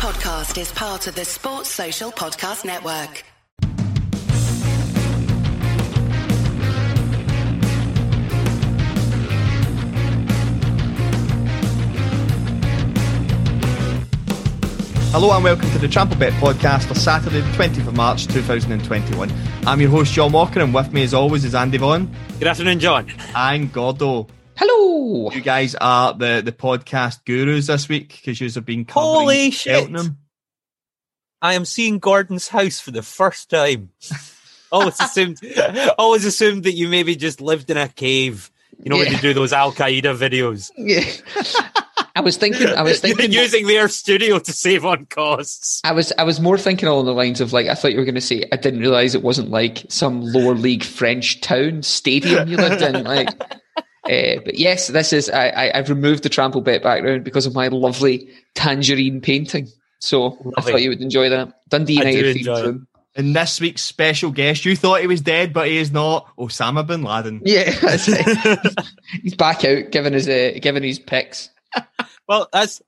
podcast is part of the Sports Social Podcast Network. Hello and welcome to the Trampled Bet podcast for Saturday, the 20th of March 2021. I'm your host, John Walker, and with me as always is Andy Vaughan Good afternoon, John. and Gordo. Hello. You guys are the, the podcast gurus this week because you have been covering Holy shit. Cheltenham. I am seeing Gordon's house for the first time. always assumed, always assumed that you maybe just lived in a cave. You know when you do those Al Qaeda videos, Yeah. I was thinking. I was thinking. using their studio to save on costs. I was. I was more thinking along the lines of like. I thought you were going to say. I didn't realize it wasn't like some lower league French town stadium you lived in. Like. Uh, but yes, this is. I, I, I've removed the Trampled Bet background because of my lovely tangerine painting. So I Lovely. thought you would enjoy that. Dundee I do United enjoy theme it. And this week's special guest, you thought he was dead, but he is not. Osama bin Laden. Yeah, that's it. he's back out, giving his uh, giving his picks. Well, that's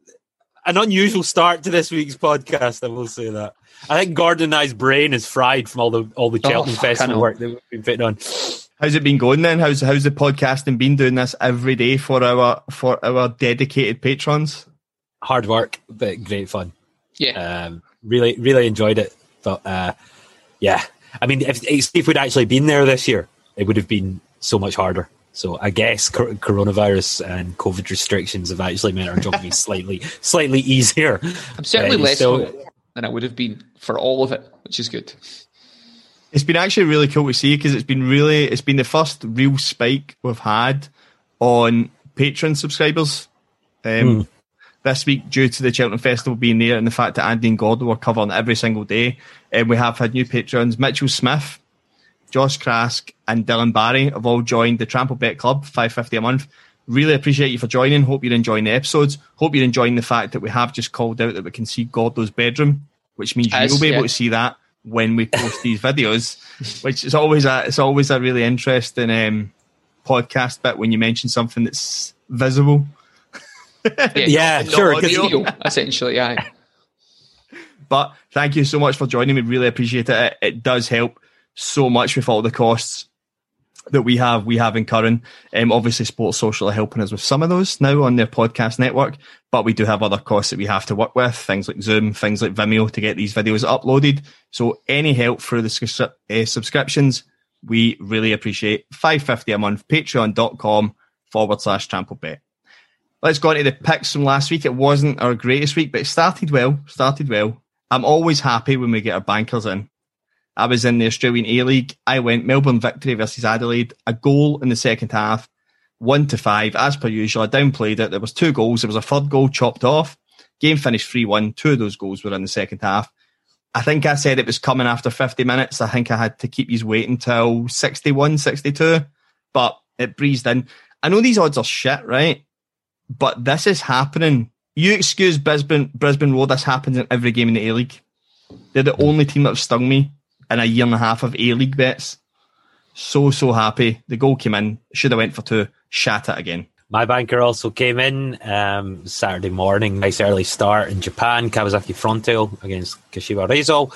an unusual start to this week's podcast. I will say that. I think Gordon and I's brain is fried from all the all the Oh, Cheltenham fuck, I Festival work that we've been putting on. How's it been going then? How's how's the podcasting been doing this every day for our for our dedicated patrons? Hard work, but great fun. Yeah, um, really really enjoyed it but uh, yeah i mean if, if steve would actually been there this year it would have been so much harder so i guess cor- coronavirus and covid restrictions have actually made our job be slightly slightly easier I'm certainly uh, less so- so than I would have been for all of it, which is good. It's been actually really cool to see because it's been really it's been the first real spike we've had on Patreon subscribers. Um, This week, due to the Cheltenham Festival being there and the fact that Andy and Gordon were covering every single day, and we have had new patrons. Mitchell Smith, Josh Krask, and Dylan Barry have all joined the Trampled Bet Club, five fifty a month. Really appreciate you for joining. Hope you're enjoying the episodes. Hope you're enjoying the fact that we have just called out that we can see Gordo's bedroom, which means As- you'll be able yeah. to see that when we post these videos, which is always a it's always a really interesting um, podcast bit when you mention something that's visible. yeah not sure 'cause- audio. Video, essentially, yeah. But thank you so much for joining me. Really appreciate it. It, it does help so much with all the costs that we have we have incurring. Um, obviously, Sports Social are helping us with some of those now on their podcast network, but we do have other costs that we have to work with, things like Zoom, things like Vimeo to get these videos uploaded. So any help through the uh, subscriptions, we really appreciate. Five fifty a month. Patreon.com forward slash trampledbet. Let's go into the picks from last week. It wasn't our greatest week, but it started well. Started well. I'm always happy when we get our bankers in. I was in the Australian A League. I went Melbourne victory versus Adelaide, a goal in the second half, one to five, as per usual. I downplayed it. There was two goals. There was a third goal chopped off. Game finished 3 1. Two of those goals were in the second half. I think I said it was coming after 50 minutes. I think I had to keep you waiting till 61, 62, but it breezed in. I know these odds are shit, right? But this is happening. You excuse Brisbane, Brisbane Roar, this happens in every game in the A League. They're the only team that have stung me in a year and a half of A League bets. So, so happy. The goal came in. Should have went for two. Shat it again. my banker also came in um, Saturday morning, nice early start in Japan. Kawasaki Frontale against Kashiwa Reysol.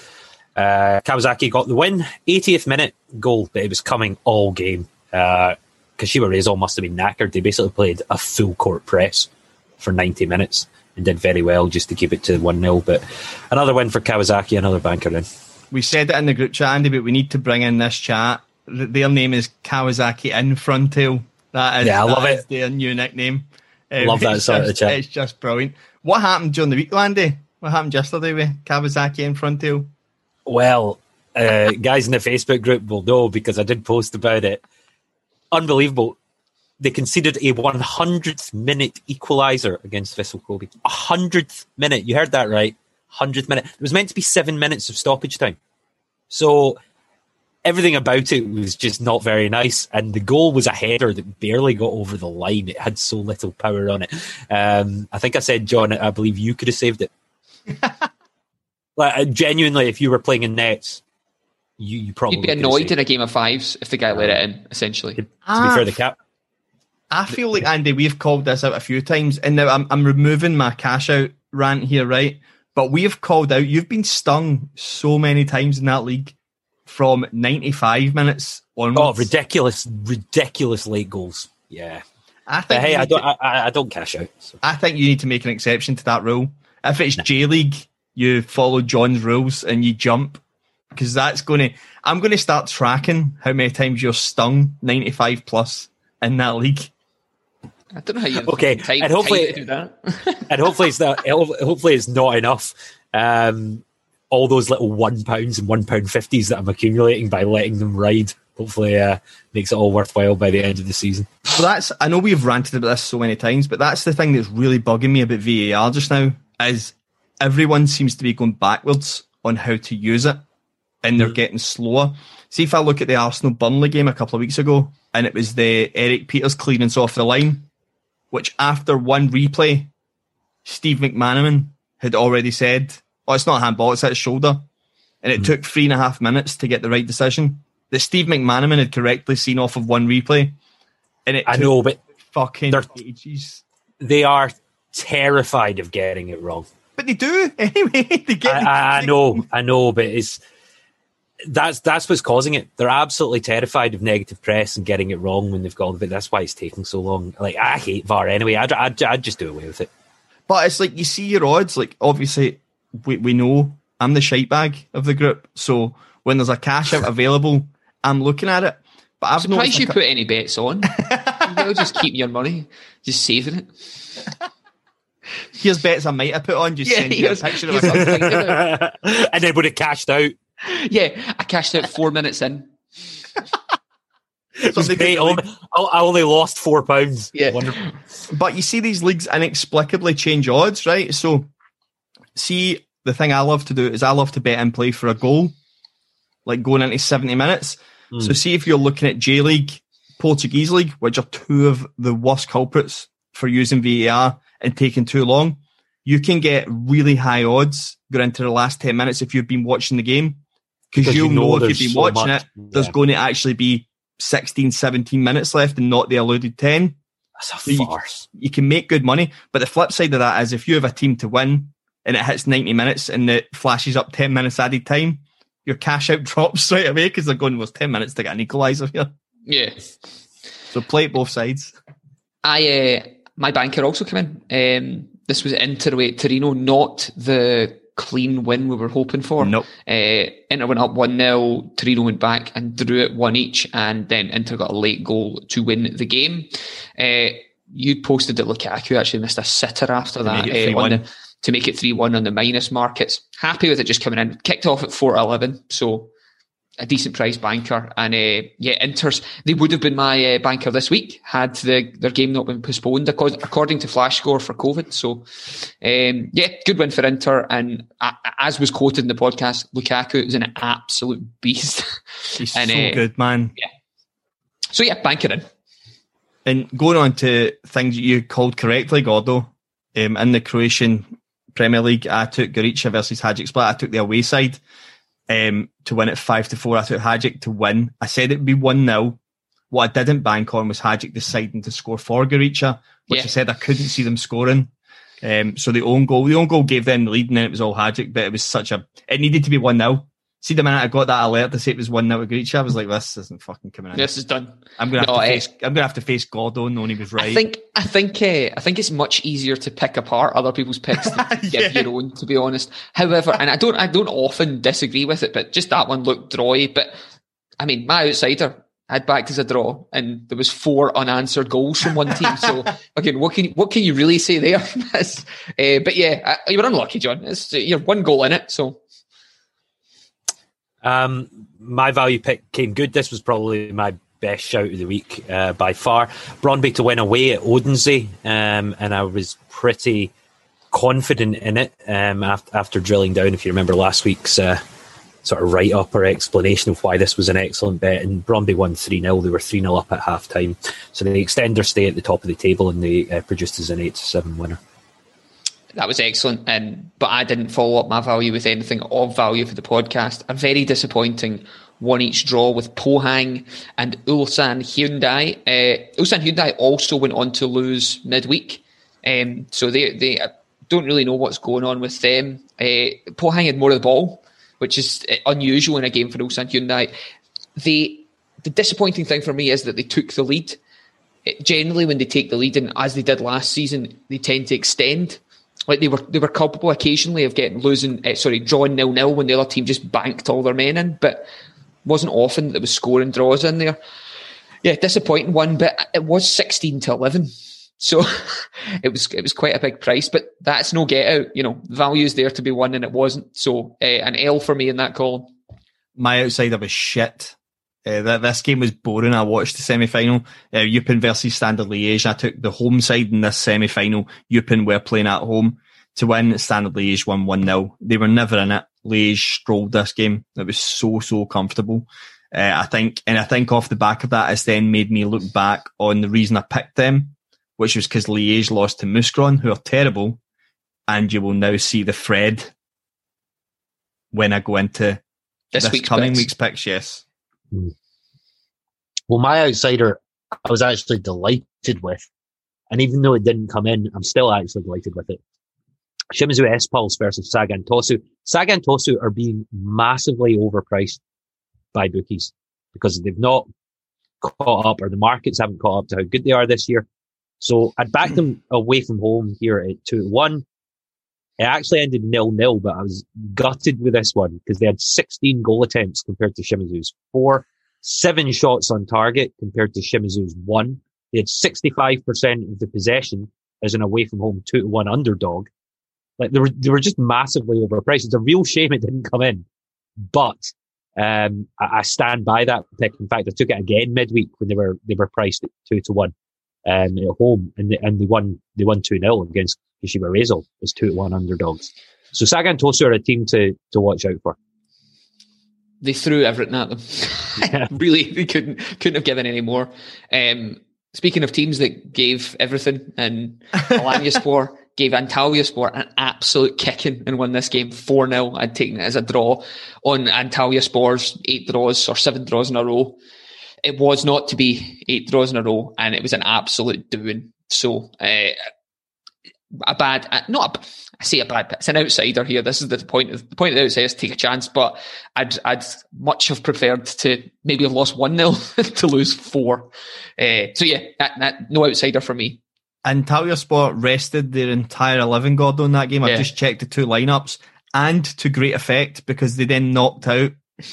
Uh, Kawasaki got the win, 80th minute goal, but it was coming all game. Uh, Kashiwa Reysol must have been knackered. They basically played a full court press for 90 minutes and did very well just to keep it to 1 0. But another win for Kawasaki, another banker in. We said it in the group chat, Andy, but we need to bring in this chat. Their name is Kawasaki in Frontail. That is, Yeah, I love it. their new nickname. Um, Love that it's sort of just, chat. It's just brilliant. What happened during the week, Landy? What happened yesterday with Kawasaki in Frontail? Well, uh, guys in the Facebook group will know because I did post about it. Unbelievable. They conceded a 100th minute equaliser against Vissel Kobe. A 100th minute. You heard that right. 100th minute. It was meant to be seven minutes of stoppage time. So everything about it was just not very nice. And the goal was a header that barely got over the line. It had so little power on it. Um, I think I said, John, I believe you could have saved it. like, uh, genuinely, if you were playing in nets, you, you probably You'd be annoyed in a game of fives if the guy let it in, essentially. it. To be Ah. fair, the cap. I feel like Andy, we've called this out a few times, and now I'm I'm removing my cash out rant here, right? But we have called out. You've been stung so many times in that league from 95 minutes onwards. Oh, ridiculous, ridiculous late goals. Yeah. I But think hey, I don't, to- I, I don't cash out. So. I think you need to make an exception to that rule. If it's J League, you follow John's rules and you jump because that's going to. I'm going to start tracking how many times you're stung 95 plus in that league. I don't know how you Okay, time, and hopefully- time to do that. and hopefully it's not. Hopefully it's not enough. Um, all those little one pounds and one pound fifties that I'm accumulating by letting them ride. Hopefully, uh, makes it all worthwhile by the end of the season. So that's. I know we've ranted about this so many times, but that's the thing that's really bugging me about VAR just now is everyone seems to be going backwards on how to use it, and they're getting slower. See if I look at the Arsenal Burnley game a couple of weeks ago, and it was the Erik Pieters clearance off the line, which after one replay, Steve McManaman had already said, "Oh, it's not a handball; it's at his shoulder," and it hmm. took three and a half minutes to get the right decision. That Steve McManaman had correctly seen off of one replay, and it I know, but fucking ages. they are terrified of getting it wrong. But they do anyway. They get. I, I, I know, I know, but it's that's that's what's causing it. They're absolutely terrified of negative press and getting it wrong when they've gone. But That's why it's taking so long. Like I hate VAR anyway. I'd, I'd, I'd just do away with it. But it's like you see your odds. Like obviously, we we know I'm the shite bag of the group. So when there's a cash out available, I'm looking at it. But I've Surprised noticed you a put any bets on. You'll just keep your money, just saving it. here's bets I might have put on. Just Yeah, send you a picture of a something and then would have cashed out. Yeah, I cashed out four minutes in. Something Mate, only- I I only lost four pounds. Yeah. Wonderful. But you see these leagues inexplicably change odds, right? So, see, the thing I love to do is I love to bet and play for a goal, like going into 70 minutes. Hmm. So, see if you're looking at J League, Portuguese League, which are two of the worst culprits for using VAR and taking too long, you can get really high odds going into the last 10 minutes if you've been watching the game. Because 'Cause you you'll know, know if you've been so watching much- it, there's going to actually be 16, 17 minutes left and not the alluded 10 That's a you- farce. you can make good money. But the flip side of that is if you have a team to win and it hits 90 minutes and it flashes up 10 minutes added time, your cash out drops straight away because they're going, well, 10 minutes to get an equaliser here. Yeah. So play it both sides. I uh, my banker also came in. Um, this was Inter away at Torino, not the clean win we were hoping for. Nope. Uh, Inter went up 1 0, Torino went back and drew it 1 each, and then Inter got a late goal to win the game. Uh, you posted that Lukaku actually missed a sitter after that make it uh, on the, to make it 3 1 on the minus markets. Happy with it just coming in. Kicked off at 4 11, so a decent price banker. And uh, yeah, Inter's they would have been my uh, banker this week had the, their game not been postponed according to Flash Score for COVID. So um, yeah, good win for Inter. And uh, as was quoted in the podcast, Lukaku is an absolute beast. He's And, so uh, good, man. Yeah. so yeah, banker in. And going on to things you called correctly, Gordo, um, in the Croatian Premier League, I took Gorica versus Hajduk split. I took the away side um, to win it 5 to 4. I took Hajduk to win. I said it'd be 1 0. What I didn't bank on was Hajduk deciding to score for Gorica, which Yeah. I said I couldn't see them scoring. Um, so the own goal, the own goal gave them the lead, and then it was all Hajduk, but it was such a, it needed to be 1 0. See, the minute I got that alert to say it was 1 0 to Gorica, I was like, this isn't fucking coming in. This is done. I'm gonna have No, to face. I'm gonna have to face knowing he was right. I think I think uh, I think it's much easier to pick apart other people's picks than to give Yeah. your own. To be honest, however, and I don't I don't often disagree with it, but just that one looked drawy. But I mean, my outsider had backed as a draw, and there was four unanswered goals from one team. So again, what can what can you really say there? Uh, but yeah, uh, you were unlucky, John. It's, you're one goal in it, so Um, my value pick came good. This was probably my best shout of the week uh, by far. Brondby to win away at Odense, um, and I was pretty confident in it um, after, after drilling down. If you remember last week's uh, sort of write up or explanation of why this was an excellent bet, and Brondby won 3 0. They were 3 0 up at half time. So they extend their stay at the top of the table and they uh, produced as an 8 7 winner. That was excellent. And but I didn't follow up my value with anything of value for the podcast. A very disappointing one each draw with Pohang and Ulsan Hyundai. Uh, Ulsan Hyundai also went on to lose midweek, um, so they they don't really know what's going on with them. Uh, Pohang had more of the ball, which is uh, unusual in a game for Ulsan Hyundai. The the disappointing thing for me is that they took the lead. Generally, when they take the lead, and as they did last season, they tend to extend. Like they were, they were culpable occasionally of getting losing, uh, sorry, drawing nil nil when the other team just banked all their men in, but wasn't often that there was scoring draws in there. Yeah, disappointing one, but it was sixteen to eleven. So it was it was quite a big price, but that's no get out. You know, value's there to be won, and it wasn't. So uh, an L for me in that call. My outsider was shit. Uh, that this game was boring. I watched the semi final. Uh, Eupen versus Standard Liège. I took the home side in this semi final. Eupen were playing at home to win. Standard Liège won 1 0. They were never in it. Liège strolled this game. It was so, so comfortable. Uh, I think, and I think off the back of that, it's then made me look back on the reason I picked them, which was because Liège lost to Mouscron, who are terrible. And you will now see the Fred when I go into This, this, week's coming picks. week's picks. Yes. Hmm. Well, my outsider, I was actually delighted with. And even though it didn't come in, I'm still actually delighted with it. Shimizu S Pulse versus Sagan Tosu. Sagan Tosu are being massively overpriced by bookies because they've not caught up or the markets haven't caught up to how good they are this year. So I'd back them away from home here at two to one. It actually ended nil nil, but I was gutted with this one because they had 16 goal attempts compared to Shimizu's four, seven shots on target compared to Shimizu's one. They had 65% of the possession as an away from home two to one underdog. Like they were, they were just massively overpriced. It's a real shame it didn't come in, but um, I, stand by that pick. In fact, I took it again midweek when they were they were priced at two to one um, at home, and they, and they won they won two 0 against Kashiwa Reysol as two one underdogs. So Sagan Tosu are a team to to watch out for. they threw everything at them. Yeah. really, they couldn't couldn't have given any more. Um, speaking of teams that gave everything, and Alanya Sport gave Antalyaspor an absolute kicking and won this game 4 0. I'd taken it as a draw on Antalyaspor's eight draws or seven draws in a row. It was not to be eight draws in a row, and it was an absolute doing. So, uh, a bad, uh, not a, I say a bad, it's an outsider here. This is the point of the point of the outsider is take a chance, but I'd, I'd much have preferred to maybe have lost 1 0 to lose four. Uh, so yeah, that, that, no outsider for me. Antalyaspor rested their entire 11 god on that game. I Yeah. just checked the two lineups and to great effect because they then knocked out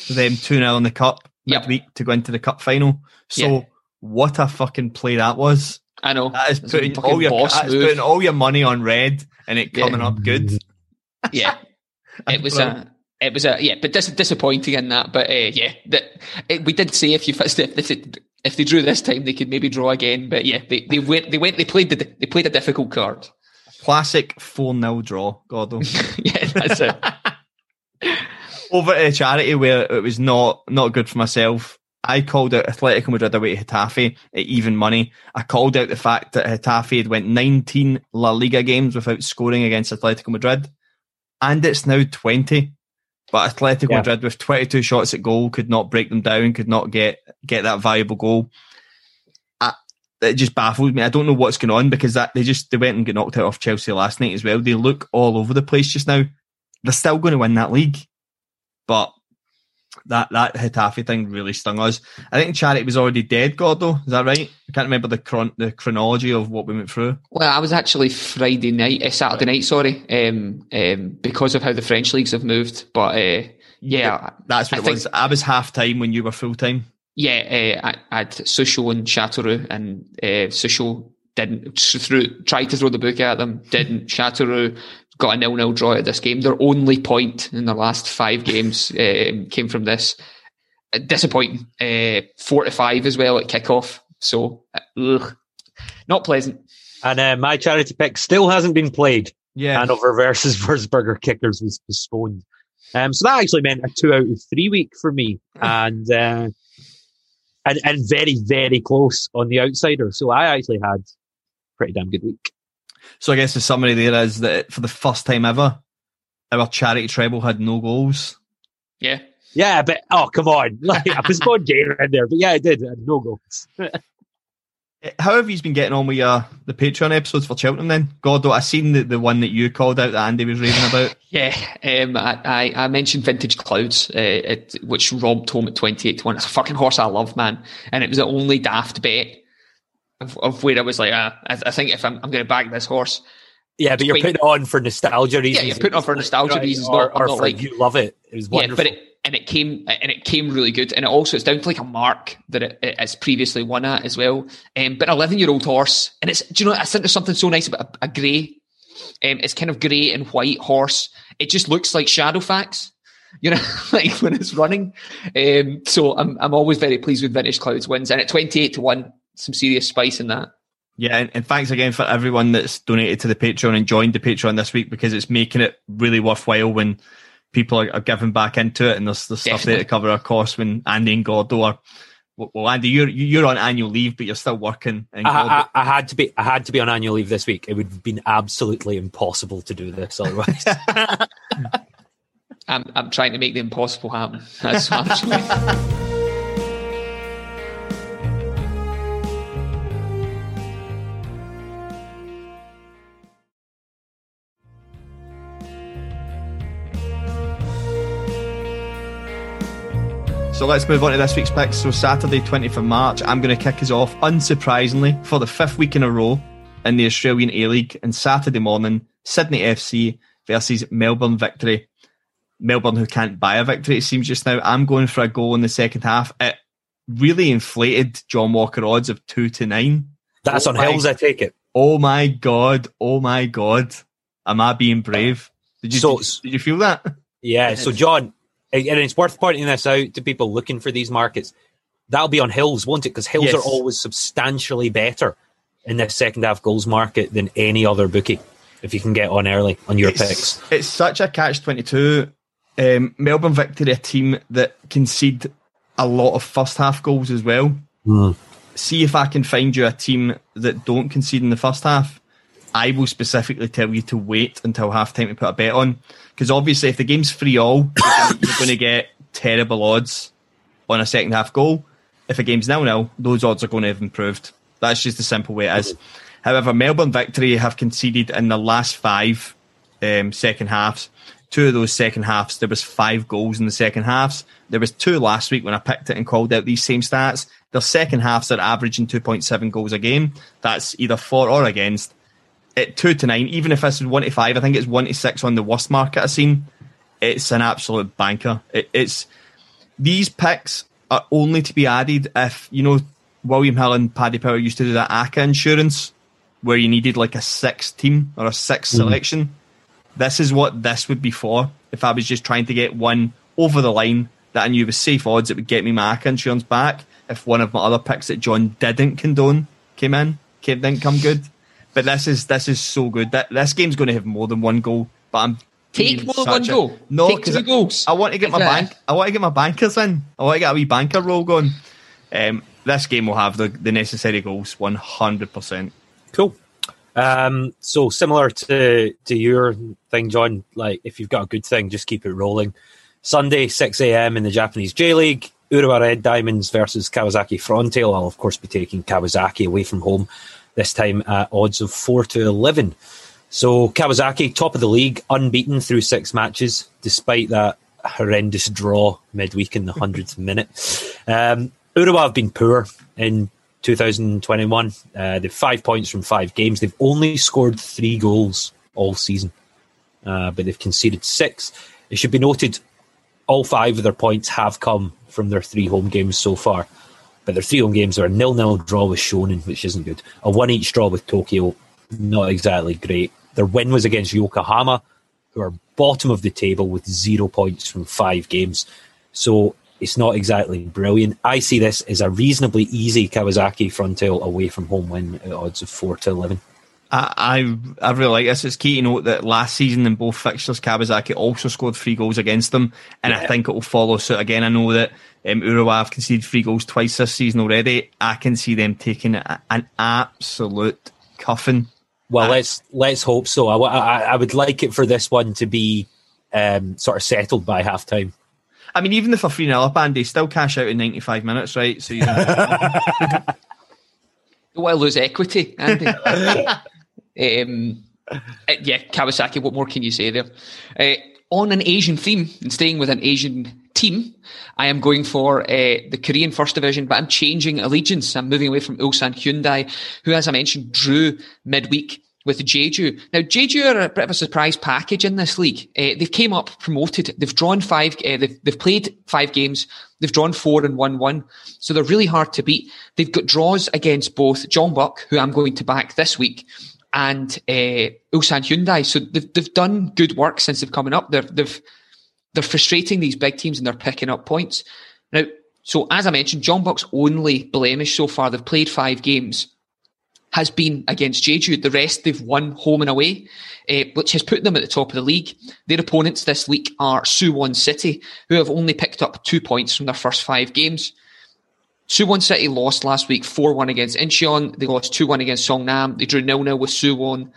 them 2 0 in the cup Yep. midweek to go into the cup final. So, Yeah. what a fucking play that was. I know. That is It's putting all your that's putting all your money on red and it Yeah. coming up good. yeah, it was a, it was a, yeah, but dis- disappointing in that. But uh, yeah, that it, we did say if you if if, it, if they drew this time, they could maybe draw again. But yeah, they, they went, they went, they played the, they played a difficult card. Classic 4 0 draw, Gordo. yeah, that's it. Over to a charity where it was not not good for myself. I called out Atletico Madrid away to Getafe at even money. I called out the fact that Getafe had went 19 La Liga games without scoring against Atletico Madrid, and it's now 20. But Atletico Yeah. Madrid with 22 shots at goal could not break them down, could not get get that valuable goal. I, it just baffles me. I don't know what's going on because that they just they went and got knocked out of Chelsea last night as well. They look all over the place just now. They're still going to win that league, but that that Getafe thing really stung us. I think Charity was already dead, Gordo. Is that right? I can't remember the chron- the chronology of what we went through. Well, I was actually Friday night, uh, Saturday night, sorry, um, um, because of how the French leagues have moved. But uh, yeah, That's what I it think- was. I was half time when you were full time. yeah, uh, I, I had Sochaux and Chateauroux, and uh, Sochaux didn't threw, tried to throw the book at them, didn't. Chateauroux got a nil-nil draw at this game. Their only point in the last five games um, came from this. Uh, disappointing. Uh, four to five as well at kickoff. So, uh, ugh, not pleasant. And uh, my charity pick still hasn't been played. Yeah, Hanover versus Würzburger Kickers was postponed. Um, so that actually meant a two out of three week for me, and uh, and and very very close on the outsider. So I actually had a pretty damn good week. So I guess the summary there is that for the first time ever, our charity treble had no goals. Yeah. Yeah, but oh come on, like I postponed Gator in there, but yeah, I did. I had no goals. How have you been getting on with uh, the Patreon episodes for Cheltenham then? God, though I seen the, the one that you called out that Andy was raving about. Yeah, um, I, I, I, mentioned Vintage Clouds, uh, it, which robbed home at 28 to 1. It's a fucking horse I love, man. And it was the only daft bet of, of where I was like, uh, I, I think if I'm, I'm going to back this horse. Yeah, but you're putting it on for nostalgia reasons. Yeah, you're putting on for nostalgia right, reasons, or, not, or not like you love it. It was wonderful. Yeah, but it, and it came and it came really good. And it also it's down to like a mark that it, it's previously won at as well. Um, but an eleven year old horse, and it's do you know I think there's something so nice about a, a grey. Um, it's kind of grey and white horse. It just looks like Shadowfax, you know, like when it's running. Um, so I'm I'm always very pleased with Vintage Clouds wins, and at twenty eight to one, some serious spice in that. Yeah, and, and, thanks again for everyone that's donated to the Patreon and joined the Patreon this week because it's making it really worthwhile when people are, are giving back into it and there's, there's stuff there to cover our costs when Andy and Gordo are well, Andy, you're you're on annual leave, but you're still working. I, I, I, had to be I had to be on annual leave this week. It would have been absolutely impossible to do this otherwise. I'm I'm trying to make the impossible happen. That's what So let's move on to this week's picks. So Saturday, 20th of March, I'm going to kick us off, unsurprisingly, for the fifth week in a row in the Australian A-League. And Saturday morning, Sydney FC versus Melbourne Victory. Melbourne who can't buy a victory, it seems just now. I'm going for a goal in the second half. It really inflated John Walker odds of two to nine. That's oh on my, Hills, I take it. Oh my God. Oh my God. Am I being brave? Did you, so, did, did you feel that? Yeah. So John, and it's worth pointing this out to people looking for these markets. That'll be on Hills, won't it? Because Hills yes. are always substantially better in the second half goals market than any other bookie. If you can get on early on your it's, picks, it's such a catch twenty two. Um, Melbourne Victory, a team that concede a lot of first half goals as well. Mm. See if I can find you a team that don't concede in the first half. I will specifically tell you to wait until half time to put a bet on. Because obviously, if the game's free all, you're going to get terrible odds on a second half goal. If a game's nil nil, those odds are going to have improved. That's just the simple way it is. However, Melbourne Victory have conceded in the last five um, second halves. Two of those second halves, there was five goals in the second halves. There was two last week when I picked it and called out these same stats. Their second halves are averaging 2.7 goals a game. That's either for or against at two to nine, even if this is one to five, I think it's one to six on the worst market I've seen. It's an absolute banker. It, it's these picks are only to be added if you know William Hill and Paddy Power used to do that ACCA insurance where you needed like a six team or a 6 mm selection. This is what this would be for. If I was just trying to get one over the line that I knew was safe odds, it would get me my ACCA insurance back. If one of my other picks that John didn't condone came in, came, didn't come good. But this is this is so good. That this game's going to have more than one goal. But I'm take more than one a, goal. No, take two goals. I want to get my bank. I want to get my bankers in. I want to get a wee banker roll going. Um, this game will have the, the necessary goals, one hundred percent. Cool. Um, so similar to to your thing, John. Like if you've got a good thing, just keep it rolling. Sunday, six a.m. in the Japanese J League. Urawa Red Diamonds versus Kawasaki Frontale. I'll of course be taking Kawasaki away from home this time at odds of 4 to 11. So Kawasaki, top of the league, unbeaten through six matches, despite that horrendous draw midweek in the 100th minute. Um, Urawa have been poor in 2021. Uh, they've five points from five games. They've only scored three goals all season, uh, but they've conceded six. It should be noted all five of their points have come from their three home games so far. But their three home games are a nil-nil draw with Shonan, which isn't good. A one-each draw with Tokyo, not exactly great. Their win was against Yokohama, who are bottom of the table with zero points from five games. So it's not exactly brilliant. I see this as a reasonably easy Kawasaki frontale away from home win at odds of four to eleven. I, I, really like this. It's key to note that last season in both fixtures, Kawasaki also scored three goals against them, and yeah. I think it will follow suit again. I know that um, Urawa have conceded three goals twice this season already. I can see them taking an absolute cuffing. Well, let's let's hope so. I, I, I, would like it for this one to be um, sort of settled by half time. I mean, even if a 3 0 up, Andy, still cash out in 95 minutes, right? So you. Don't want to lose equity, Andy. um, uh, yeah, Kawasaki. What more can you say there? Uh, on an Asian theme and staying with an Asian team, I am going for uh, the Korean First Division, but I'm changing allegiance. I'm moving away from Ulsan Hyundai, who, as I mentioned, drew midweek with Jeju. Now, Jeju are a bit of a surprise package in this league. Uh, they've came up promoted. They've drawn five. Uh, they've, they've played five games. They've drawn four and won one. So they're really hard to beat. They've got draws against both Jeonbuk, who I'm going to back this week, and uh, Ulsan Hyundai. So they've, they've done good work since they've coming up. They've, they've, they're frustrating these big teams and they're picking up points. Now, so as I mentioned, Jeonbuk's only blemish so far, they've played five games, has been against Jeju. The rest they've won home and away, uh, which has put them at the top of the league. Their opponents this week are Suwon City, who have only picked up two points from their first five games. Suwon City lost last week 4 1 against Incheon. They lost 2 1 against Seongnam. They drew 0 0 with Suwon.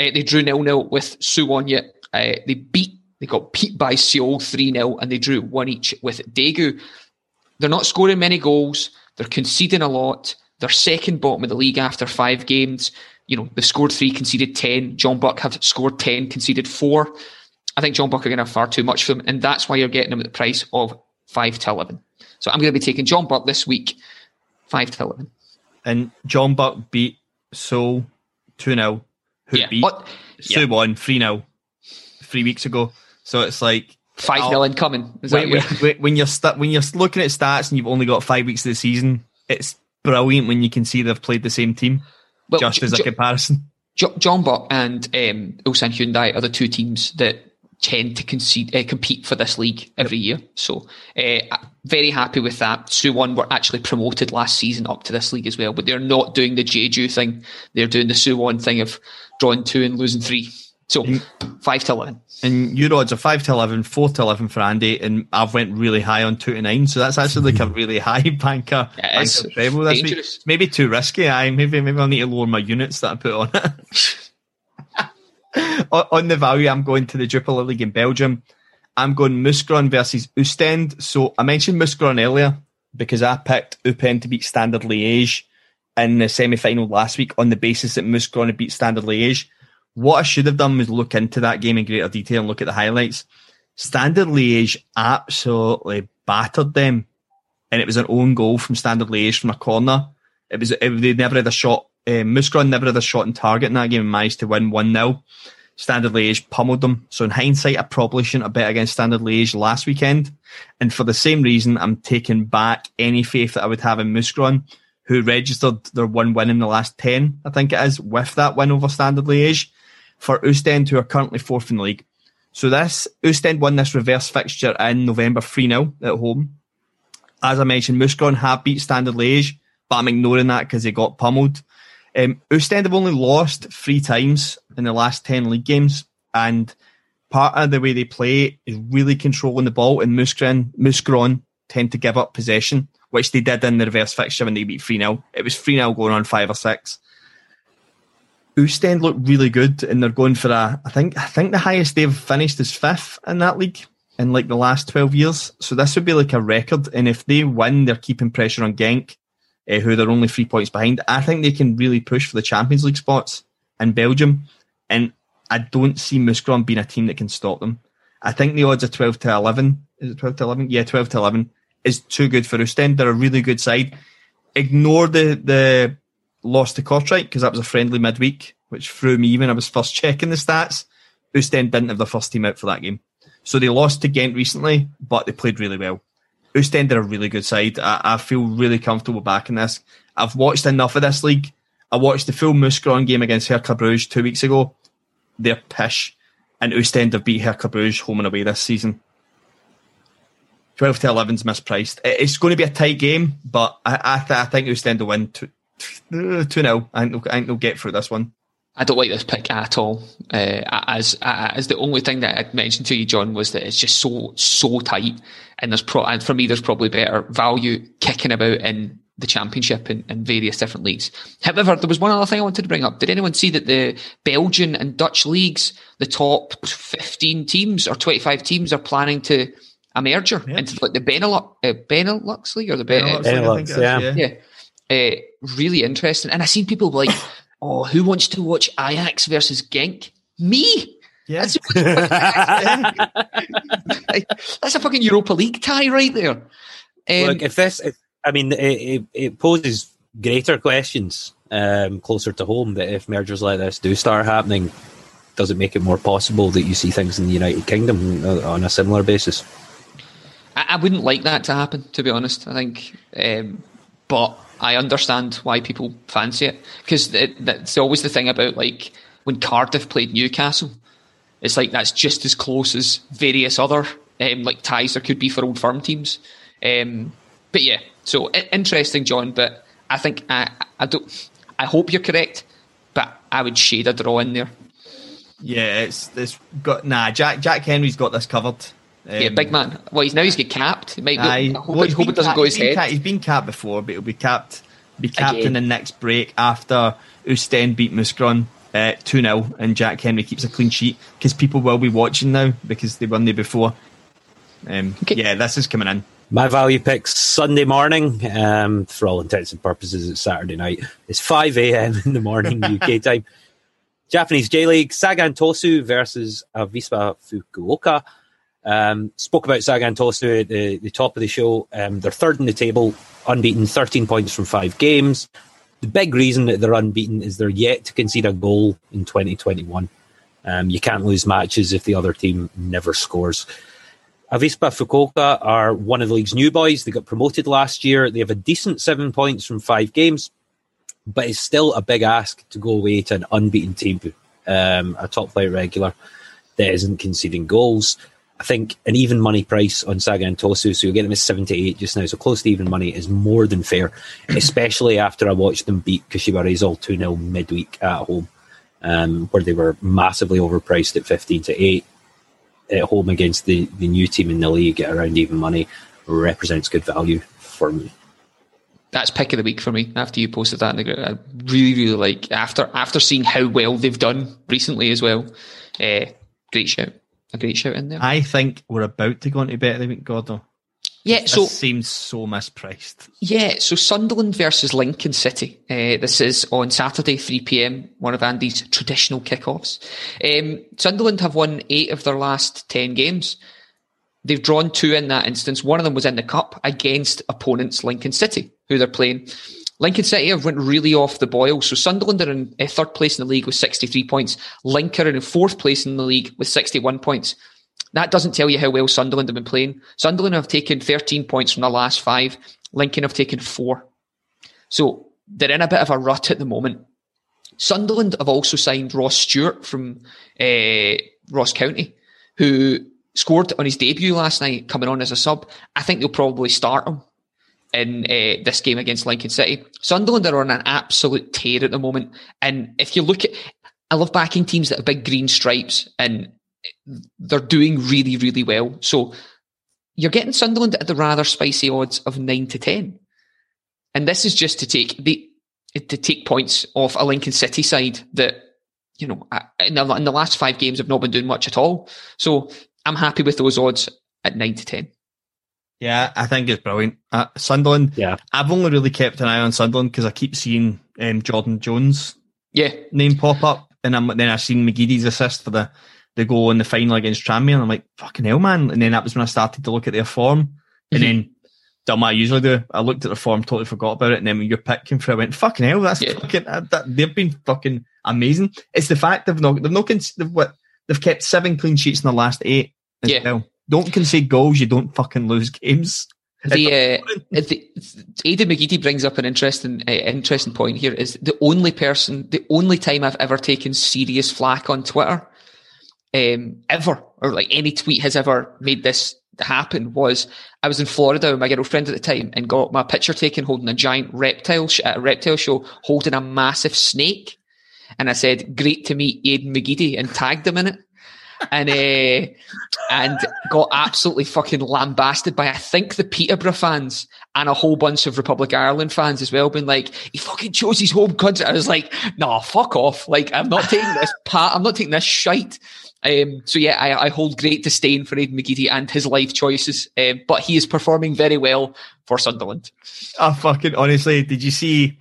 Uh, they drew 0 0 with Suwon yet. Uh, they beat, they got beat by Seoul 3 0 and they drew 1 each with Daegu. They're not scoring many goals. They're conceding a lot. They're second bottom of the league after five games. You know, they've scored three, conceded 10. Jeonbuk have scored 10, conceded four. I think Jeonbuk are going to have far too much for them, and that's why you're getting them at the price of 5 to 11. So I'm going to be taking Jeonbuk this week, 5 to 11. And Jeonbuk beat Seoul 2 0, who Yeah, beat but- yeah. Suwon 3 0 three weeks ago. So it's like. 5 I'll- 0 incoming. Is that when, when, when- you're stu- when you're looking at stats and you've only got five weeks of the season, it's brilliant when you can see they've played the same team. Well, just as a J- comparison. Jo- Jeonbuk and um, Ulsan Hyundai are the two teams that tend to concede, uh, compete for this league every year. So, uh, very happy with that. Suwon were actually promoted last season up to this league as well, but they're not doing the Jeju thing. They're doing the Suwon thing of drawing two and losing three. So, five to eleven. And your odds are five to 11, 4 to eleven for Andy, and I've went really high on two to nine. So that's actually like a really high banker, banker treble this dangerous. week. Maybe too risky. I maybe maybe I'll need to lower my units that I put on it. on, the value, I'm going to the Jupiler League in Belgium. I'm going Mouscron versus Ostend. So I mentioned Mouscron earlier because I picked Eupen to beat Standard Liège in the semi final last week on the basis that Mouscron had beat Standard Liège. What I should have done was look into that game in greater detail and look at the highlights. Standard Liège absolutely battered them, and it was an own goal from Standard Liège from a corner. It was it, they never had a shot. Eh, Mouscron never had a shot in target in that game and managed to win one 0 Standard Liège pummeled them. So in hindsight, I probably shouldn't have bet against Standard Liège last weekend. And for the same reason, I'm taking back any faith that I would have in Mouscron, who registered their one win in the last 10, I think it is, with that win over Standard Liège for Ostend, who are currently fourth in the league. So this Ostend won this reverse fixture in November 3 0 at home. As I mentioned, Mouscron have beat Standard Liège, but I'm ignoring that because they got pummeled. Um, have only lost three times in the last 10 league games, and part of the way they play is really controlling the ball, and Mouscron, Mouscron tend to give up possession, which they did in the reverse fixture when they beat 3 0. It was 3 0 going on 5 or 6. Ostend look really good, and they're going for a. I think I think the highest they've finished is fifth in that league in like the last twelve years. So this would be like a record, and if they win, they're keeping pressure on Genk, uh, who they're only three points behind. I think they can really push for the Champions League spots in Belgium, and I don't see Mouscron being a team that can stop them. I think the odds are twelve to eleven. Is it twelve to eleven? Yeah, twelve to eleven is too good for Ostend. They're a really good side. Ignore the the loss to Kortrijk because that was a friendly midweek, which threw me when I was first checking the stats. Ostend didn't have the first team out for that game. So they lost to Ghent recently, but they played really well. Ostend are a really good side. I, I feel really comfortable backing this. I've watched enough of this league. I watched the full Mouscron game against Hertha Bruges two weeks ago. They're pish. And Ostend have beat Hertha Bruges home and away this season. 12 to 11's mispriced. It's going to be a tight game, but I, I, th- I think Ostend will win 2 2 0. I I think they'll get through this one. I don't like this pick at all. Uh, as as the only thing that I mentioned to you, John, was that it's just so so tight, and there's pro and for me there's probably better value kicking about in the championship and, and various different leagues. However, there was one other thing I wanted to bring up. Did anyone see that the Belgian and Dutch leagues, the top fifteen teams or twenty five teams, are planning to a merger into like the Benelux uh, Benelux league or the Ben- Benelux, Benelux, I think it is, yeah. yeah. uh, really interesting. And I seen people like, "Oh, who wants to watch Ajax versus Genk?" Me. Yeah. That's, that's a fucking Europa League tie right there. Um, Look, if this, if, I mean, it, it, it poses greater questions um, closer to home that if mergers like this do start happening, does it make it more possible that you see things in the United Kingdom uh, on a similar basis? I, I wouldn't like that to happen, to be honest. I think, um, but I understand why people fancy it because it, that's always the thing about like when Cardiff played Newcastle. It's like that's just as close as various other um, like ties there could be for old firm teams. Um, but yeah, so interesting, John. But I think I, I don't. I hope you're correct, but I would shade a draw in there. Yeah, it's it's got nah. Jack Jack Hendry's got this covered. Um, yeah, big man. Well, he's now he's get capped. It might, Aye. I hope, Well, I he's hope it doesn't capped- go his he's been head. capped- he's been capped before, but he'll be capped. Be capped Again. in the next break after Ostend beat Mouscron uh, two 0 and Jack Hendry keeps a clean sheet because people will be watching now because they won there before. Um, Okay. Yeah, this is coming in. My value picks Sunday morning. Um, for all intents and purposes, it's Saturday night. It's 5 a.m. in the morning UK time. Japanese J League Sagan Tosu versus Avispa Fukuoka. Um, spoke about Sagan Tosu at the, the top of the show. Um, they're third in the table, unbeaten, 13 points from five games. The big reason that they're unbeaten is they're yet to concede a goal in 2021. Um, you can't lose matches if the other team never scores. Avispa Fukuoka are one of the league's new boys. They got promoted last year. They have a decent seven points from five games, but it's still a big ask to go away to an unbeaten team, um, a top flight regular that isn't conceding goals. I think an even money price on Sagan Tosu, so you'll get them at 78 just now, so close to even money is more than fair, especially after I watched them beat Kashiwa Reysol 2 0 midweek at home, um, where they were massively overpriced at 15 to 8 at home against the, the new team in the league at around even money represents good value for me. that's pick of the week for me after you posted that in the group. I really, really like after after seeing how well they've done recently as well. Uh, great shout. A great shout in there. I think we're about to go into better week, Gordo. yeah, This so seems so mispriced. yeah, so Sunderland versus Lincoln City. Uh, this is on Saturday, 3 p.m. One of Andy's traditional kickoffs. Um, Sunderland have won eight of their last ten games. They've drawn two in that instance. One of them was in the cup against opponents Lincoln City, who they're playing. Lincoln City have went really off the boil. So Sunderland are in uh, third place in the league with 63 points. Lincoln are in fourth place in the league with 61 points. That doesn't tell you how well Sunderland have been playing. Sunderland have taken 13 points from the last five. Lincoln have taken four. So they're in a bit of a rut at the moment. Sunderland have also signed Ross Stewart from uh, Ross County, who scored on his debut last night, coming on as a sub. I think they'll probably start him in uh, this game against Lincoln City. Sunderland are on an absolute tear at the moment, and if you look at, I love backing teams that have big green stripes, and they're doing really, really well. So you're getting Sunderland at the rather spicy odds of nine to ten, and this is just to take the to take points off a Lincoln City side that you know in the, in the last five games have not been doing much at all. So I'm happy with those odds at nine to ten. Yeah, I think it's brilliant. Uh, Sunderland, Yeah. I've only really kept an eye on Sunderland because I keep seeing um, Jordan Jones' Yeah, name pop up, and I'm, then I've seen McGeady's assist for the, the goal in the final against Tranmere, and I'm like, fucking hell, man. And then that was when I started to look at their form, and then done what I usually do. I looked at the form, totally forgot about it, and then when your pick came through, I went, fucking hell, that's Yeah. fucking, uh, that, they've been fucking amazing. It's the fact they've not, they've not, cons- they've, what, they've kept seven clean sheets in the last eight. as Yeah. well. Don't concede goals, you don't fucking lose games. the, uh, the Aidan McGeady brings up an interesting uh, interesting point here. Is the only person, the only time I've ever taken serious flack on Twitter, um, ever or like any tweet has ever made this happen was I was in Florida with my girlfriend at the time and got my picture taken holding a giant reptile sh- at a reptile show holding a massive snake, and I said, "Great to meet Aidan McGeady," and tagged him in it. And uh, and got absolutely fucking lambasted by I think the Peterborough fans and a whole bunch of Republic Ireland fans as well, being like, he fucking chose his home country. I was like, nah, fuck off. Like, I'm not taking this part. I'm not taking this shite. Um, so yeah, I, I, hold great disdain for Aidan McGeady and his life choices, um, but he is performing very well for Sunderland. I fucking honestly, did you see?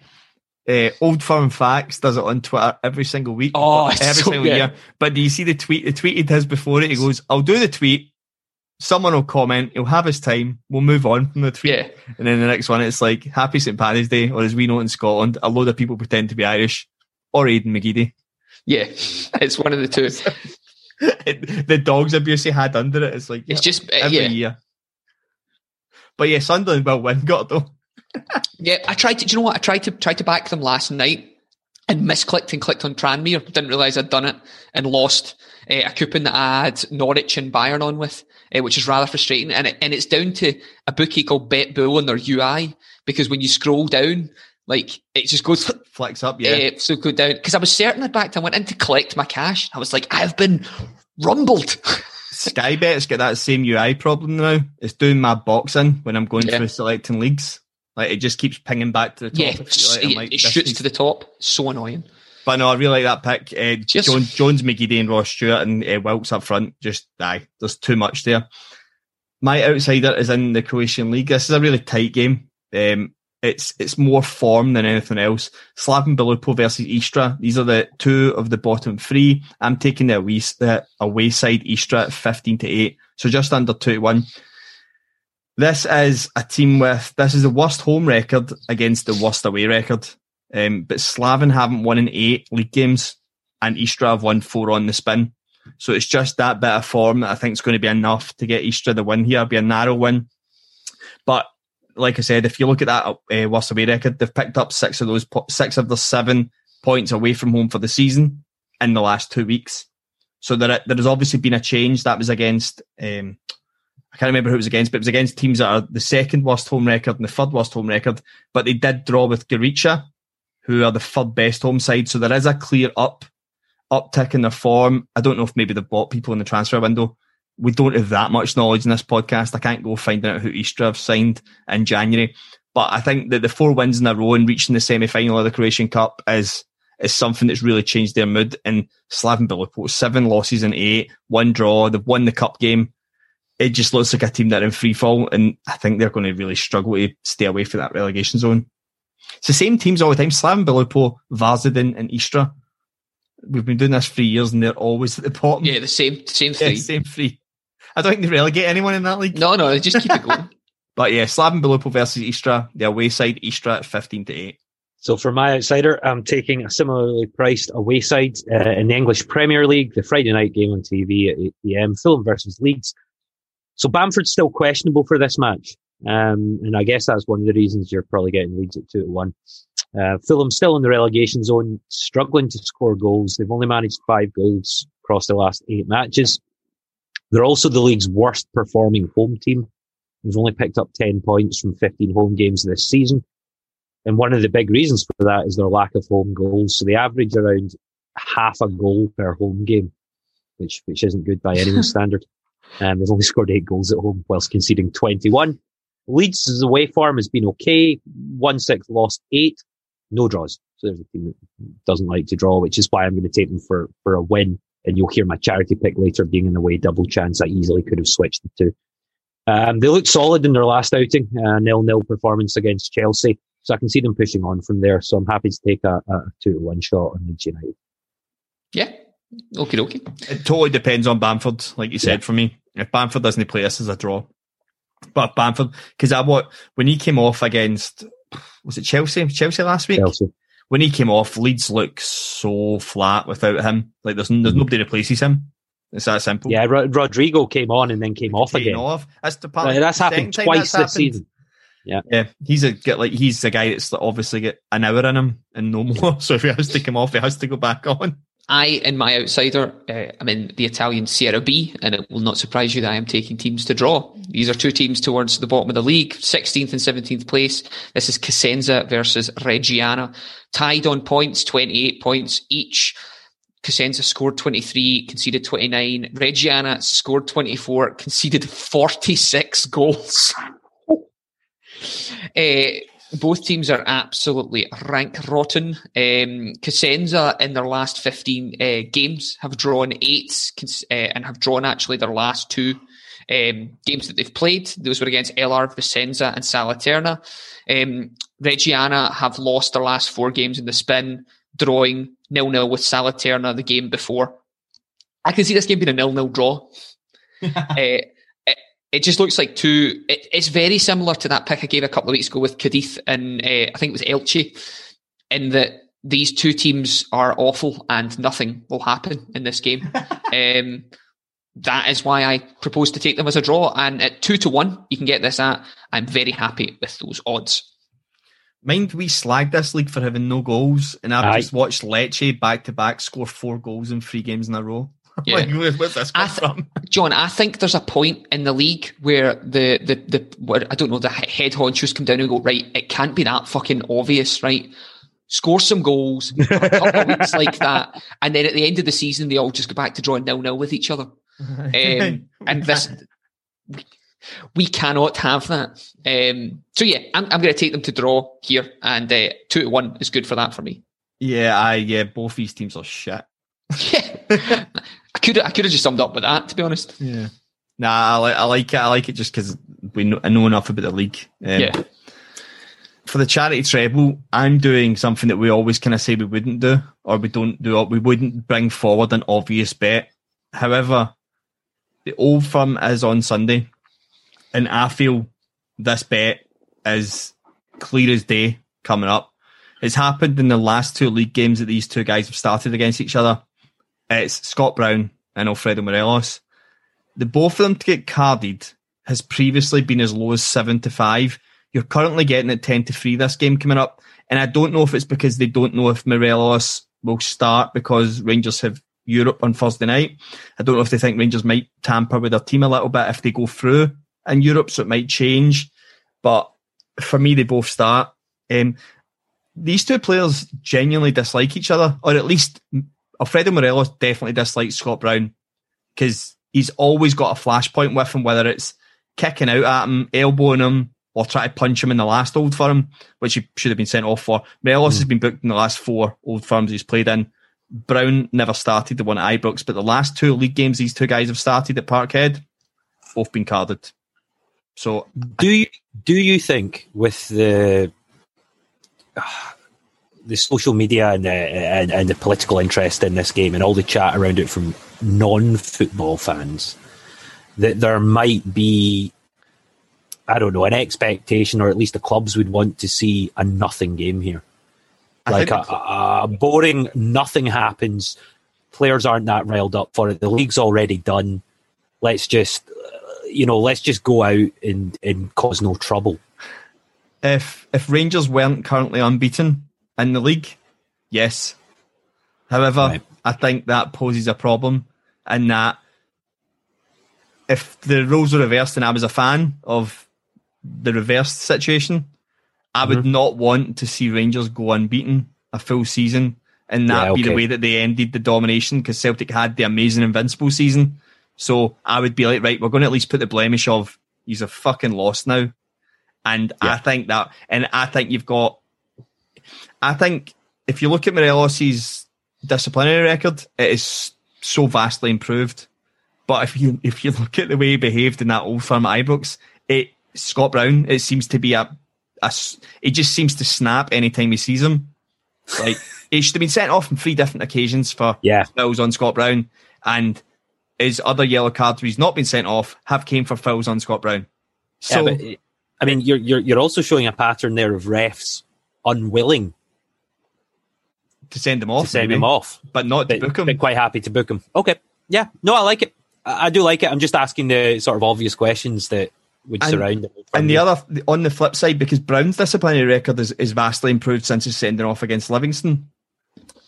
Uh, Old Firm Facts does it on Twitter every single week, oh, every so single good. year. But do you see the tweet? The tweeted his before it. He goes, "I'll do the tweet. Someone will comment. He'll have his time. We'll move on from the tweet." Yeah. And then the next one, it's like Happy St Paddy's Day, or as we know in Scotland, a load of people pretend to be Irish, or Aidan McGeady. Yeah, it's one of the two. The dogs abuse he had under it. It's like It's yeah, just uh, every yeah, year. But yeah, Sunderland will win. Got though. Yeah. I tried to. Do you know what? I tried to try to back them last night and misclicked and clicked on Tranmere. Didn't realise I'd done it and lost uh, a coupon that I had Norwich and Bayern on with, uh, which is rather frustrating. And it, and it's down to a bookie called BetBull on their UI because when you scroll down, like it just goes Flex up, yeah. uh, so go down because I was certain I'd backed. I went in to collect my cash. I was like, I've been rumbled. Sky Bet's got that same UI problem now. It's doing my boxing when I'm going Yeah. through selecting leagues. Like it just keeps pinging back to the top. yeah, like. It, like, it shoots to the top. So annoying. But no, I really like that pick. Uh, Cheers. Jones, Jones, McGeady, and Ross Stewart, and uh, Wilkes up front. Just aye, there's too much there. My outsider is in the Croatian league. This is a really tight game. Um, it's it's more form than anything else. Slaven Belupo versus Istra. These are the two of the bottom three. I'm taking the away, the away side Istra at 15 to 8. So just under 2 to 1. This is a team with, this is the worst home record against the worst away record. Um, but Slaven haven't won in eight league games and Istra have won four on the spin. So it's just that bit of form that I think is going to be enough to get Istra the win here. It'll be a narrow win. But like I said, if you look at that uh, worst away record, they've picked up six of those, po- six of the seven points away from home for the season in the last two weeks. So there, there has obviously been a change. That was against, um, I can't remember who it was against, but it was against teams that are the second worst home record and the third worst home record. But they did draw with Gorica, who are the third best home side. So there is a clear up uptick in their form. I don't know if maybe they bought people in the transfer window. We don't have that much knowledge in this podcast. I can't go finding out who Istra have signed in January. But I think that the four wins in a row and reaching the semi final of the Croatian Cup is is something that's really changed their mood. And Slaven Belupo, seven losses in eight, one draw. They've won the cup game. It just looks like a team that are in free fall, and I think they're going to really struggle to stay away from that relegation zone. It's the same teams all the time. Slaven Belupo, Varaždin, and Istra. We've been doing this for years, and they're always at the bottom. Yeah, the same same Yeah, thing. same three. I don't think they relegate anyone in that league. No, no, just keep it going. But yeah, Slaven Belupo versus Istra, the away side, Istra at 15 to 8. So for my outsider, I'm taking a similarly priced away side uh, in the English Premier League, the Friday night game on TV at 8 p.m. Fulham versus Leeds. So Bamford's still questionable for this match, um, and I guess that's one of the reasons you're probably getting Leeds at two to one. Uh, Fulham still in the relegation zone, struggling to score goals. They've only managed five goals across the last eight matches. They're also the league's worst performing home team. They've only picked up 10 points from 15 home games this season. And one of the big reasons for that is their lack of home goals. So they average around half a goal per home game, which, which isn't good by anyone's standard. Um, they've only scored eight goals at home whilst conceding 21. Leeds' away form has been okay. One six, lost eight, no draws. So there's a team that doesn't like to draw, which is why I'm going to take them for, for a win. And you'll hear my charity pick later being in the way double chance. I easily could have switched the two. Um, they looked solid in their last outing, uh, nil-nil performance against Chelsea. So I can see them pushing on from there. So I'm happy to take a, a two to one shot on Leeds United. Yeah. Okay, okay. It totally depends on Bamford, like you said, Yeah. for me. If Bamford doesn't play, this is a draw. But Bamford, because I what when he came off against was it Chelsea? Chelsea last week. Chelsea. When he came off, Leeds look so flat without him. Like there's there's nobody replaces him. It's that simple. Yeah, Ro- Rodrigo came on and then came off Taken again. off. That's the part. Right, that's happened twice that's this happened. season. Yeah, he's a get like he's the guy that's obviously got an hour in him and no more. So if he has to come off, he has to go back on. I, in my outsider, uh, I'm in the Italian Serie B, and it will not surprise you that I am taking teams to draw. These are two teams towards the bottom of the league, 16th and 17th place. This is Cosenza versus Reggiana, tied on points, 28 points each. Cosenza scored 23, conceded 29. Reggiana scored 24, conceded 46 goals. uh, both teams are absolutely rank rotten. Um, Cosenza in their last 15 uh, games have drawn eight uh, and have drawn actually their last two um, games that they've played. Those were against LR, Vicenza, and Salernitana. Um, Reggiana have lost their last four games in the spin, drawing nil nil with Salernitana the game before. I can see this game being a nil nil draw. uh, it, it, just looks like two. It, it's very similar to that pick I gave a couple of weeks ago with Cadiz and uh, I think it was Elche, in that these two teams are awful and nothing will happen in this game. um, that is why I propose to take them as a draw. And at two to one, you can get this at. I'm very happy with those odds. Mind we slagged this league for having no goals, and I've Aye. just watched Lecce back to back score four goals in three games in a row. Yeah. like, where's this come th- from? John, I think there's a point in the league where the the the where, I don't know the head honchos come down and go right. It can't be that fucking obvious, right? Score some goals, a couple of weeks like that, and then at the end of the season, they all just go back to drawing nil nil with each other. Um, and this, we cannot have that. Um, so yeah, I'm, I'm going to take them to draw here, and uh, two to one is good for that for me. Yeah, I yeah, both these teams are shit. yeah, I could I could have just summed up with that to be honest. Yeah, nah, I like I like it. I like it just because we know, I know enough about the league. Um, yeah. For the charity treble, I'm doing something that we always kind of say we wouldn't do, or we don't do. We wouldn't bring forward an obvious bet. However, the old firm is on Sunday, and I feel this bet is clear as day coming up. It's happened in the last two league games that these two guys have started against each other. It's Scott Brown and Alfredo Morelos. The both of them to get carded has previously been as low as seven to five. You're currently getting it ten to three this game coming up, and I don't know if it's because they don't know if Morelos will start because Rangers have Europe on Thursday night. I don't know if they think Rangers might tamper with their team a little bit if they go through in Europe, so it might change. But for me, they both start. Um, these two players genuinely dislike each other, or at least Alfredo Morelos definitely dislikes Scott Brown because he's always got a flashpoint with him, whether it's kicking out at him, elbowing him, or trying to punch him in the last old firm, which he should have been sent off for. Morelos mm. has been booked in the last four old firms he's played in. Brown never started the one at Ibrox, but the last two league games these two guys have started at Parkhead, both been carded. So, do you do you think with the uh, the social media and the, and, and the political interest in this game and all the chat around it from non-football fans that there might be I don't know an expectation, or at least the clubs would want to see a nothing game here? like a, a, boring, nothing happens. Players aren't that riled up for it. The league's already done. Let's just, uh, you know, let's just go out and, and cause no trouble. If if Rangers weren't currently unbeaten in the league, yes. However, right. I think that poses a problem in that if the roles were reversed and I was a fan of the reversed situation, I would mm-hmm. not want to see Rangers go unbeaten a full season and that yeah, okay. be the way that they ended the domination because Celtic had the amazing invincible season. So I would be like, right, we're going to at least put the blemish of he's a fucking lost now. And yeah. I think that, and I think you've got, I think if you look at Morelos' disciplinary record, it is so vastly improved. But if you if you look at the way he behaved in that old firm at Ibrox, it Scott Brown, it seems to be a a, he just seems to snap anytime he sees him. Like he should have been sent off on three different occasions for yeah. fouls on Scott Brown, and his other yellow cards where he's not been sent off have came for fouls on Scott Brown. So, yeah, but, I mean, you're you're you're also showing a pattern there of refs unwilling to send him off, to send maybe, him off, but not to book him. But quite happy to book him. Okay, yeah, no, I like it. I, I do like it. I'm just asking the sort of obvious questions that would and, surround him. And the other, on the flip side, because Brown's disciplinary record is, is vastly improved since his sending off against Livingston.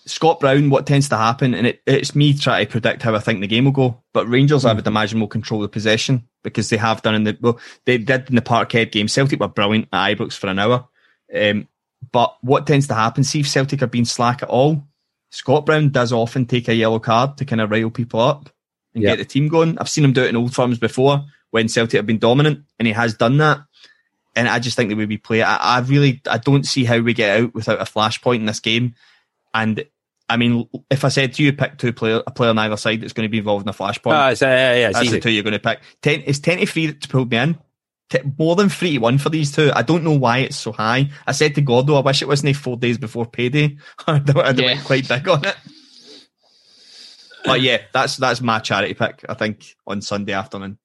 Scott Brown, what tends to happen, and it, it's me trying to predict how I think the game will go, but Rangers, mm. I would imagine, will control the possession because they have done in the, well, they did in the Parkhead game. Celtic were brilliant at Ibrox for an hour. Um, but what tends to happen, see if Celtic are being slack at all, Scott Brown does often take a yellow card to kind of rile people up and Yeah. get the team going. I've seen him do it in old firms before when Celtic have been dominant, and he has done that. And I just think the way we play, I, I really, I don't see how we get out without a flashpoint in this game. And I mean, if I said to you, pick two player, a player on either side that's going to be involved in a flashpoint, Ah, it's, uh, yeah, yeah, that's easy. the two you're going to pick. Ten, to three to pull me in. T- more than three to one for these two. I don't know why it's so high. I said to Gordo, I wish it wasn't four days before payday. I don't, Yeah. went quite big on it. But yeah, that's that's my charity pick. I think on Sunday afternoon.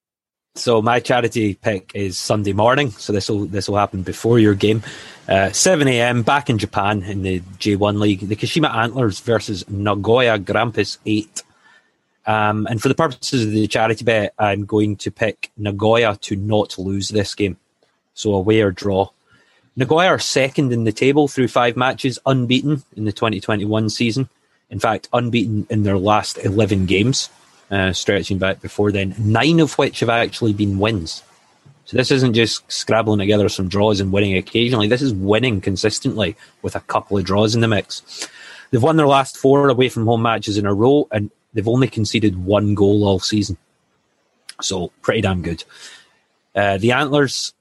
So my charity pick is Sunday morning. So this will this will happen before your game, uh, seven a.m. back in Japan in the J1 League. The Kashima Antlers versus Nagoya Grampus Eight. Um, and for the purposes of the charity bet, I'm going to pick Nagoya to not lose this game. So away or draw. Nagoya are second in the table through five matches, unbeaten in the 2021 season. In fact, unbeaten in their last 11 games, uh, stretching back before then, nine of which have actually been wins. So this isn't just scrabbling together some draws and winning occasionally. This is winning consistently with a couple of draws in the mix. They've won their last four away from home matches in a row, and they've only conceded one goal all season. So pretty damn good. Uh, the Antlers,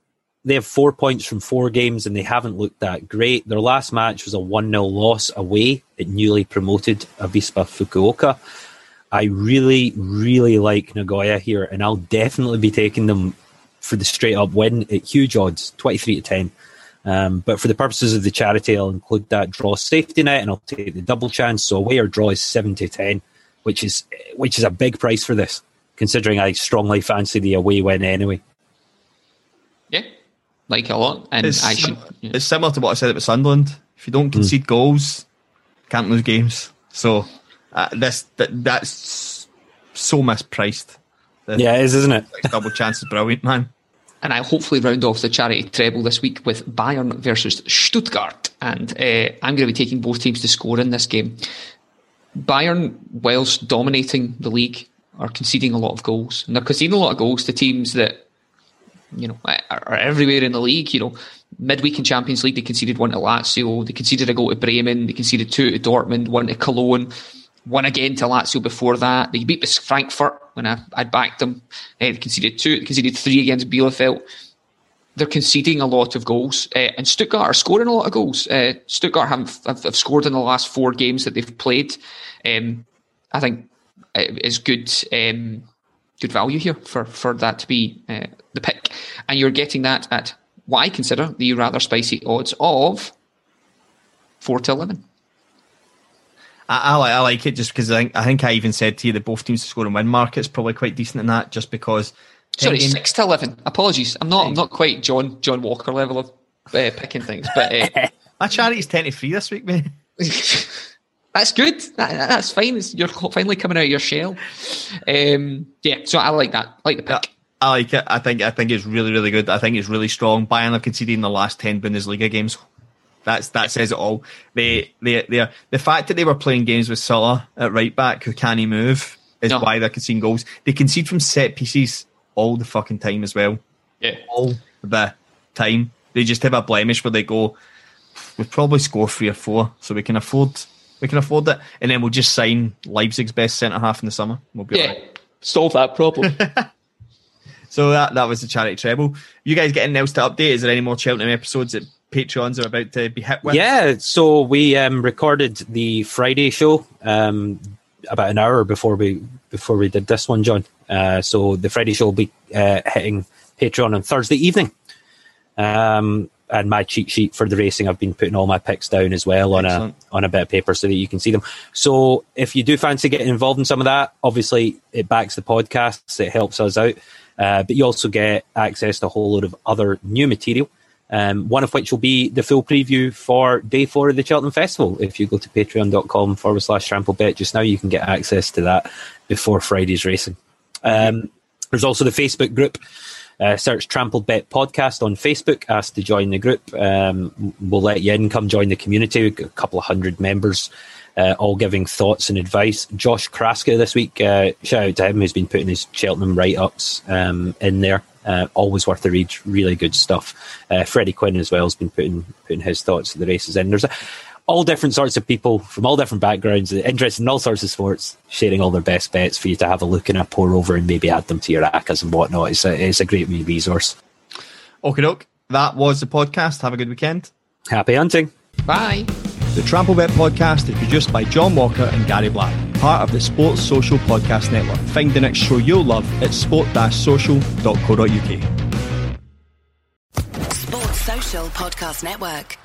they have four points from four games and they haven't looked that great. Their last match was a 1 0 loss away at newly promoted Avispa Fukuoka. I really, really like Nagoya here, and I'll definitely be taking them for the straight up win at huge odds, 23 to 10. Um, but for the purposes of the charity, I'll include that draw safety net and I'll take the double chance. So away or draw is 7 to 10, which is, which is a big price for this, considering I strongly fancy the away win anyway. Yeah, like it a lot, and It's, I should. yeah. it's similar to what I said about Sunderland. If you don't concede goals, can't lose games. So uh, this that, that's so mispriced. The Yeah, it is, isn't it? double chance is brilliant, man. And I'll hopefully round off the charity treble this week with Bayern versus Stuttgart. And uh, I'm going to be taking both teams to score in this game. Bayern, whilst dominating the league, are conceding a lot of goals. And they're conceding a lot of goals to teams that, you know, are, everywhere in the league. You know, midweek in Champions League, they conceded one to Lazio. They conceded a goal to Bremen. They conceded two to Dortmund, one to Cologne. One again to Lazio before that. They beat Frankfurt when I, I backed them. They conceded two, they conceded three against Bielefeld. They're conceding a lot of goals, uh, and Stuttgart are scoring a lot of goals. Uh, Stuttgart have, have, have scored in the last four games that they've played. Um, I think is good um, good value here for, for that to be uh, the pick, and you're getting that at what I consider the rather spicy odds of four to eleven. I, I, like, I like it just because I think I think I even said to you that both teams to score and win market's probably quite decent in that just because. Sorry, game- six to eleven. Apologies, I'm not. I'm not quite John John Walker level of uh, picking things, but uh, my charity's ten to three this week, mate. that's good. That, that's fine. It's, you're finally coming out of your shell. Um, yeah, so I like that. I like the pick. I like it. I think I think it's really really good. I think it's really strong. Bayern have conceded in the last ten Bundesliga games. That's that says it all. They they they the fact that they were playing games with Süle at right back who can't move is No. why they're conceding goals. They concede from set pieces all the fucking time as well. Yeah. All the time. They just have a blemish where they go, we probably score three or four, so we can afford we can afford it, and then we'll just sign Leipzig's best centre half in the summer. We'll be Yeah, alright. solve that problem. So that that was the charity treble. You guys getting else to update? Is there any more Cheltenham episodes that Patreons are about to be hit with? Yeah, so we um, recorded the Friday show um, about an hour before we before we did this one, John. Uh, so the Friday show will be uh, hitting Patreon on Thursday evening. Um, and my cheat sheet for the racing, I've been putting all my picks down as well on a on a bit of paper so that you can see them. So if you do fancy getting involved in some of that, obviously it backs the podcasts, it helps us out. Uh, but you also get access to a whole load of other new material. Um, one of which will be the full preview for day four of the Cheltenham Festival. If you go to patreon.com forward slash trample bet just now, you can get access to that before Friday's racing. Um, there's also the Facebook group. Uh, search Trampled Bet Podcast on Facebook. Ask to join the group. Um, we'll let you in. Come join the community. We've got a couple of hundred members, uh, all giving thoughts and advice. Josh Kraska this week. Uh, shout out to him who's been putting his Cheltenham write ups um, in there. Uh, always worth a read. Really good stuff. Uh, Freddie Quinn as well has been putting putting his thoughts of the races in. There's a, all different sorts of people from all different backgrounds, interested in all sorts of sports, sharing all their best bets for you to have a look and a pour over and maybe add them to your ACCAs and whatnot. It's a, it's a great resource. Okay, doke. That was the podcast. Have a good weekend. Happy hunting. Bye. The Trampled Bet podcast is produced by John Walker and Gary Black, part of the Sports Social Podcast Network. Find the next show you'll love at sport-social.co.uk. Sports Social Podcast Network.